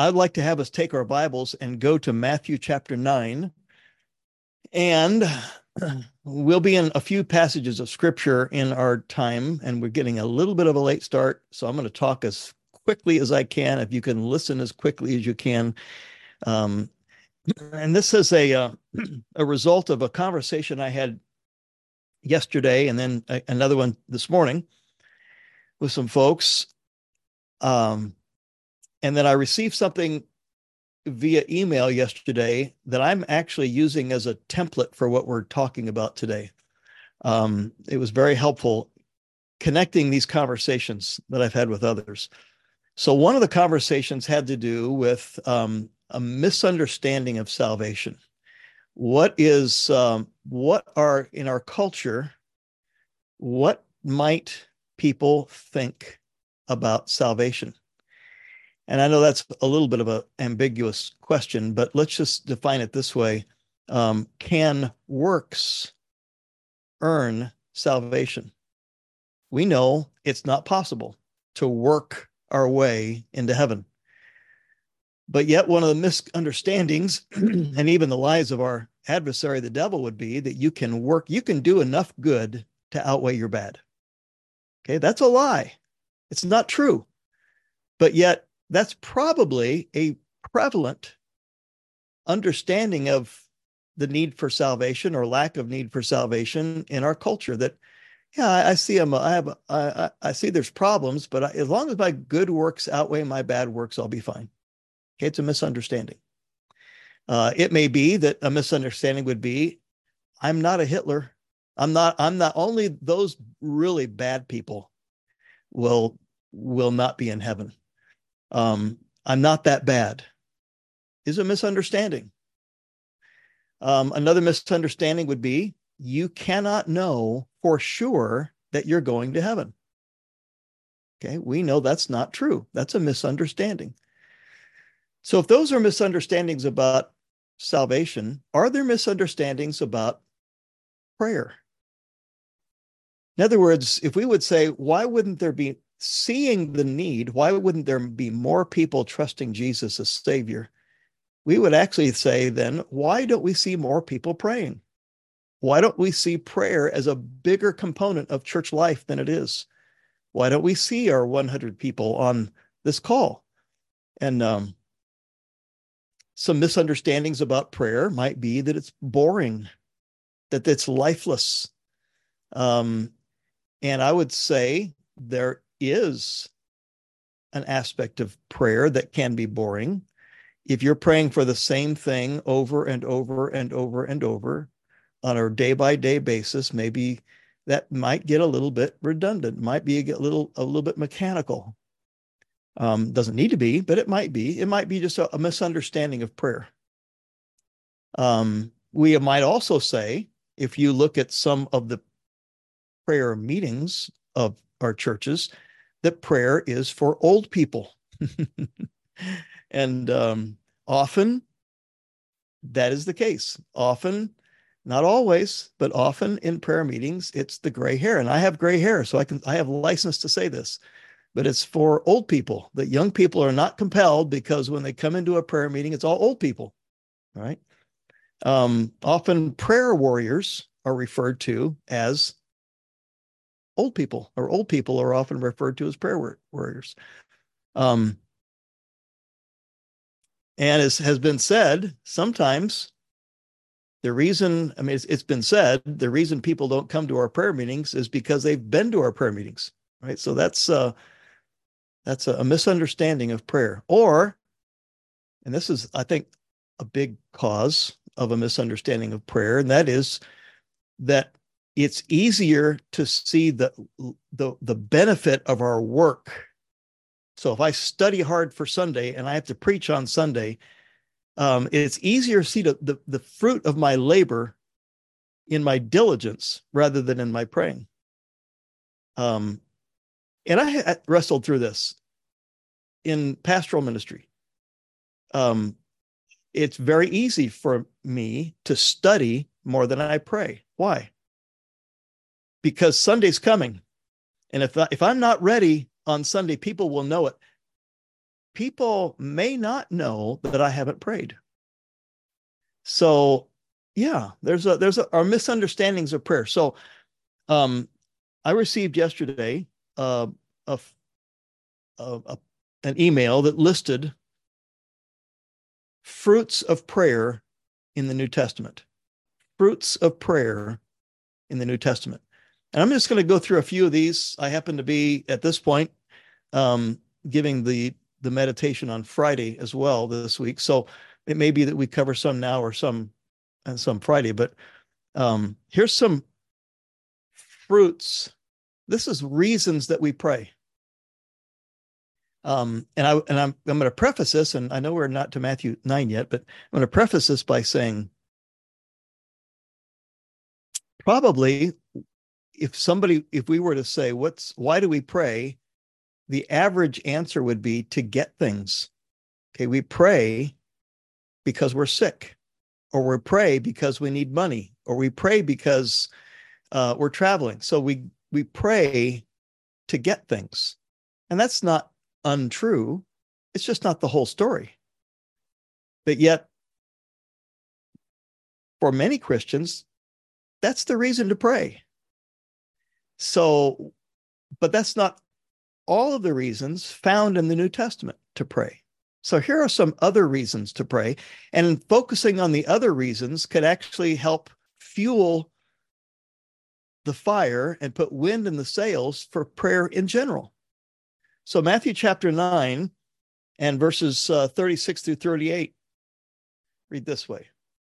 I'd like to have us take our Bibles and go to Matthew chapter 9. And we'll be in a few passages of scripture in our time, and we're getting a little bit of a late start. So I'm going to talk as quickly as I can. If you can listen as quickly as you can. Um, and this is a, uh, a result of a conversation I had yesterday and then a, another one this morning with some folks. Um, and then I received something via email yesterday that I'm actually using as a template for what we're talking about today. Um, it was very helpful connecting these conversations that I've had with others. So, one of the conversations had to do with um, a misunderstanding of salvation. What is, um, what are in our culture, what might people think about salvation? And I know that's a little bit of an ambiguous question, but let's just define it this way um, Can works earn salvation? We know it's not possible to work our way into heaven. But yet, one of the misunderstandings and even the lies of our adversary, the devil, would be that you can work, you can do enough good to outweigh your bad. Okay, that's a lie. It's not true. But yet, that's probably a prevalent understanding of the need for salvation or lack of need for salvation in our culture that yeah i, I see them i have I, I see there's problems but I, as long as my good works outweigh my bad works i'll be fine. Okay it's a misunderstanding. Uh, it may be that a misunderstanding would be i'm not a hitler. I'm not i'm not only those really bad people will will not be in heaven um, I'm not that bad, is a misunderstanding. Um, another misunderstanding would be you cannot know for sure that you're going to heaven. Okay, we know that's not true. That's a misunderstanding. So, if those are misunderstandings about salvation, are there misunderstandings about prayer? In other words, if we would say, why wouldn't there be seeing the need, why wouldn't there be more people trusting Jesus as Savior? We would actually say then, why don't we see more people praying? Why don't we see prayer as a bigger component of church life than it is? Why don't we see our 100 people on this call? And um, some misunderstandings about prayer might be that it's boring, that it's lifeless. Um, and I would say there is an aspect of prayer that can be boring. If you're praying for the same thing over and over and over and over on a day by day basis, maybe that might get a little bit redundant, might be a little a little bit mechanical. Um, doesn't need to be, but it might be. It might be just a, a misunderstanding of prayer. Um, we might also say, if you look at some of the prayer meetings of our churches, that prayer is for old people. and um, often that is the case. Often, not always, but often in prayer meetings, it's the gray hair. And I have gray hair, so I can I have license to say this. But it's for old people. That young people are not compelled because when they come into a prayer meeting, it's all old people, right? Um, often prayer warriors are referred to as old people, or old people are often referred to as prayer warriors. Um, and as has been said, sometimes the reason, I mean, it's, it's been said, the reason people don't come to our prayer meetings is because they've been to our prayer meetings, right? So that's uh, that's a, a misunderstanding of prayer, or, and this is, I think, a big cause of a misunderstanding of prayer, and that is that it's easier to see the, the, the benefit of our work. So if I study hard for Sunday and I have to preach on Sunday, um, it's easier to see the, the, the fruit of my labor in my diligence rather than in my praying. Um, and I, wrestled through this in pastoral ministry. Um, it's very easy for me to study more than I pray. Why? Because Sunday's coming. And if, if I'm not ready on Sunday, people will know it. people may not know that I haven't prayed. So, yeah, there's a there's a, our misunderstandings of prayer. So, um, I received yesterday uh, a, a, a an email that listed fruits of prayer in the New Testament. Fruits of prayer in the New Testament. And I'm just going to go through a few of these. I happen to be at this point um, giving the the meditation on Friday as well this week. So it may be that we cover some now or some and some Friday. But um, here's some fruits. This is reasons that we pray. Um, and I and I'm I'm going to preface this, and I know we're not to Matthew nine yet, but I'm going to preface this by saying, probably, if somebody, if we were to say, "What's why do we pray?" the average answer would be to get things. Okay, we pray because we're sick, or we pray because we need money, or we pray because uh, we're traveling. So we we pray to get things, and that's not untrue. It's just not the whole story. But yet, for many Christians, that's the reason to pray. So, but that's not all of the reasons found in the New Testament to pray. So here are some other reasons to pray. And focusing on the other reasons could actually help fuel the fire and put wind in the sails for prayer in general. So, Matthew chapter 9 and verses uh, 36 through 38 read this way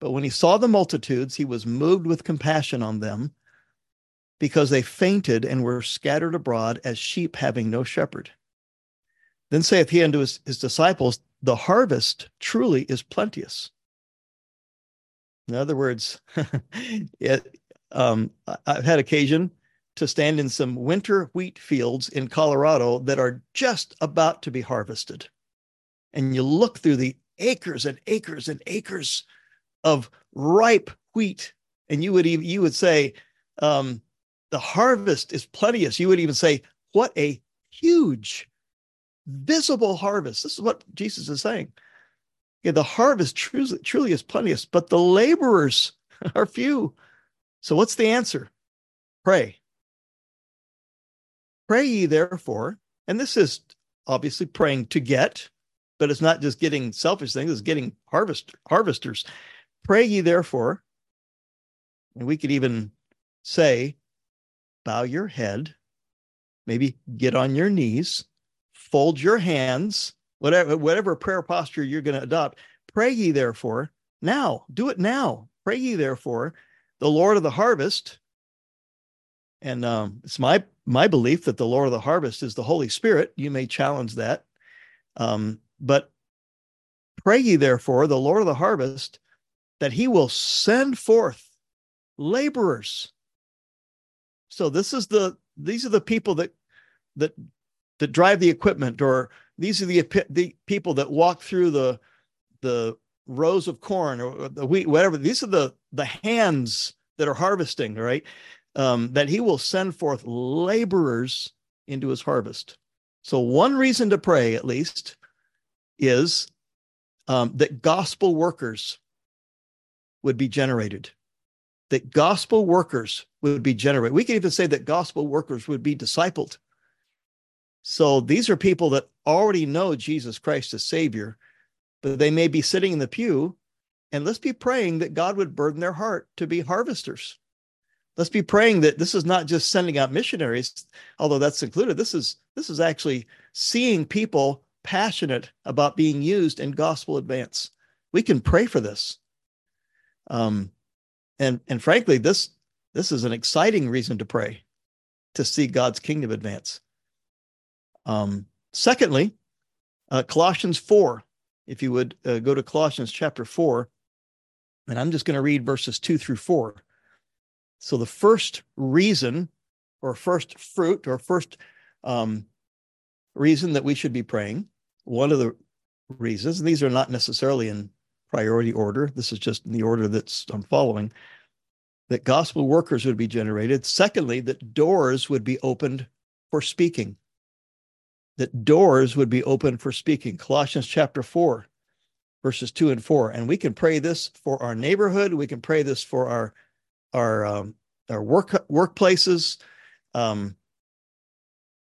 But when he saw the multitudes, he was moved with compassion on them because they fainted and were scattered abroad as sheep having no shepherd. Then saith he unto his, his disciples, The harvest truly is plenteous. In other words, it, um, I've had occasion to stand in some winter wheat fields in Colorado that are just about to be harvested. And you look through the acres and acres and acres of ripe wheat, and you would even you would say, um, the harvest is plenteous. You would even say, what a huge visible harvest. This is what Jesus is saying. Yeah, the harvest truly, truly is plenteous, but the laborers are few. So what's the answer? Pray. Pray ye therefore, and this is obviously praying to get, but it's not just getting selfish things, it's getting harvest harvesters. Pray ye therefore, and we could even say, bow your head, maybe get on your knees, fold your hands, whatever whatever prayer posture you're going to adopt. Pray ye therefore now, do it now. Pray ye therefore, the Lord of the harvest. And um, it's my my belief that the Lord of the harvest is the Holy Spirit. You may challenge that. Um, but pray ye therefore, the Lord of the harvest, that he will send forth laborers. So this is the these are the people that that that drive the equipment, or these are the the people that walk through the the rows of corn or the wheat, whatever. These are the the hands that are harvesting, right? um, that he will send forth laborers into his harvest. So, one reason to pray, at least, is um, that gospel workers would be generated. That gospel workers would be generated. We can even say that gospel workers would be discipled. So, these are people that already know Jesus Christ as Savior, but they may be sitting in the pew. And let's be praying that God would burden their heart to be harvesters let's be praying that this is not just sending out missionaries although that's included this is this is actually seeing people passionate about being used in gospel advance we can pray for this um and and frankly this this is an exciting reason to pray to see god's kingdom advance um secondly uh, colossians 4 if you would uh, go to colossians chapter 4 and i'm just going to read verses 2 through 4 so the first reason, or first fruit, or first um, reason that we should be praying, one of the reasons, and these are not necessarily in priority order. This is just in the order that's I'm following. That gospel workers would be generated. Secondly, that doors would be opened for speaking. that doors would be opened for speaking. Colossians chapter 4, verses 2 and 4. And we can pray this for our neighborhood. We can pray this for our our um, our work workplaces. Um,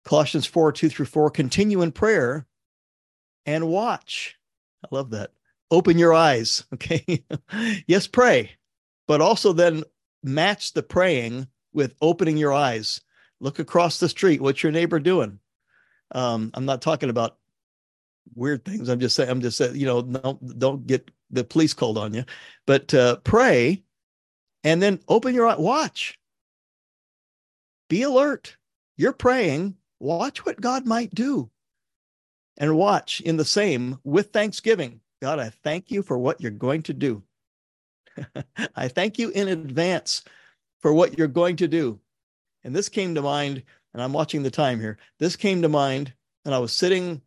Colossians 4, 2 through 4. Continue in prayer and watch. I love that. Open your eyes. Okay. yes, pray, but also then match the praying with opening your eyes. Look across the street. What's your neighbor doing? Um, I'm not talking about weird things. I'm just saying, I'm just saying, you know, don't, don't get the police called on you, but uh, pray and then open your eye, watch, be alert. You're praying, watch what God might do and watch in the same with thanksgiving. God, I thank you for what you're going to do. I thank you in advance for what you're going to do. And this came to mind, and I'm watching the time here. This came to mind, and I was sitting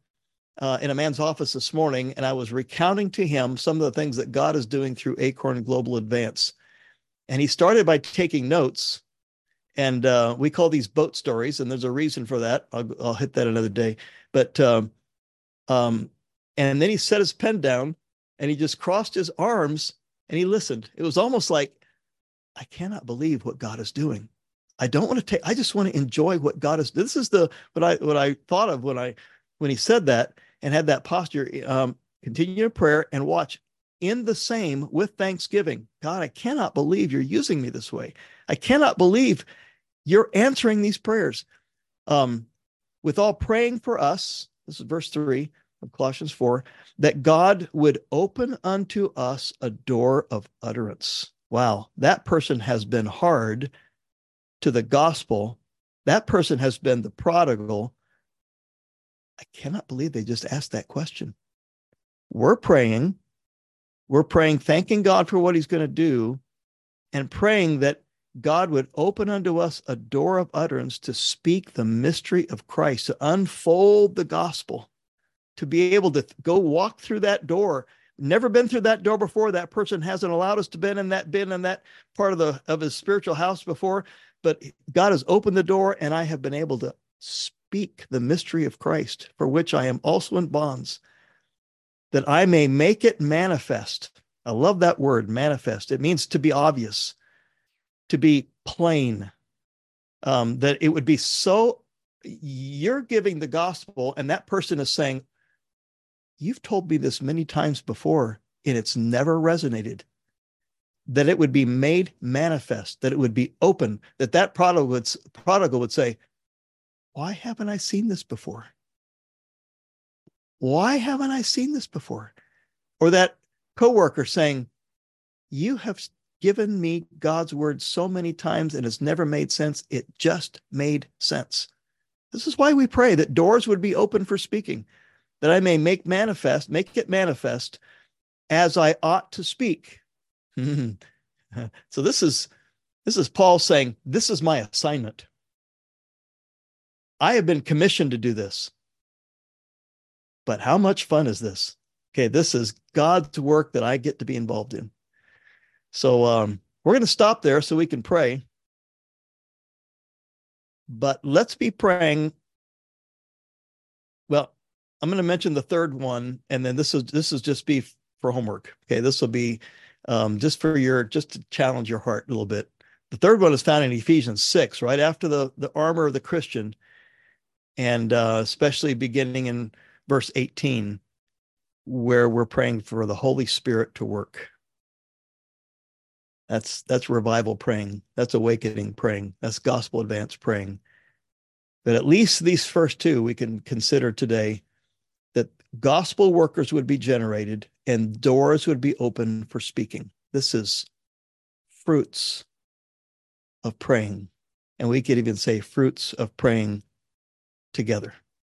uh, in a man's office this morning, and I was recounting to him some of the things that God is doing through Acorn Global Advance. And he started by taking notes. And uh, we call these boat stories, and there's a reason for that. I'll, I'll hit that another day. But um, um, and then he set his pen down and he just crossed his arms and he listened. It was almost like, I cannot believe what God is doing. I don't want to take, I just want to enjoy what God is. This is the what I what I thought of when I when he said that and had that posture. Um, continue in prayer and watch in the same with thanksgiving. God, I cannot believe you're using me this way. I cannot believe you're answering these prayers. Um, with all praying for us, this is verse three of Colossians 4, that God would open unto us a door of utterance. Wow, that person has been hard to the gospel. That person has been the prodigal. I cannot believe they just asked that question. We're praying. We're praying, thanking God for what he's going to do, and praying that God would open unto us a door of utterance to speak the mystery of Christ, to unfold the gospel to be able to go walk through that door. Never been through that door before. That person hasn't allowed us to been in that been in that part of the of his spiritual house before. But god has opened the door and i have been able to speak the mystery of christ for which i am also in bonds that i may make it manifest. I love that word manifest. It means to be obvious to be plain um, that it would be so you're giving the gospel and that person is saying You've told me this many times before, and it's never resonated. That it would be made manifest, that it would be open, that that prodigal would, prodigal would say, Why haven't I seen this before? Why haven't I seen this before? Or that coworker saying, You have given me God's word so many times and it's never made sense. It just made sense. This is why we pray that doors would be open for speaking, that I may make manifest, make it manifest as I ought to speak. so this is this is Paul saying, this is my assignment. I have been commissioned to do this. But how much fun is this? Okay, this is God's work that I get to be involved in. So um, we're going to stop there so we can pray. But let's be praying. Well, I'm going to mention the third one, and then this is this is just be for homework. Okay, this will be um, just for your just to challenge your heart a little bit. The third one is found in Ephesians six, right after the the armor of the Christian, and uh, especially beginning in verse 18, where we're praying for the Holy Spirit to work. That's that's revival praying. That's awakening praying. That's gospel advance praying. But at least these first two we can consider today gospel workers would be generated and doors would be open for speaking. This is fruits of praying. And we could even say fruits of praying together.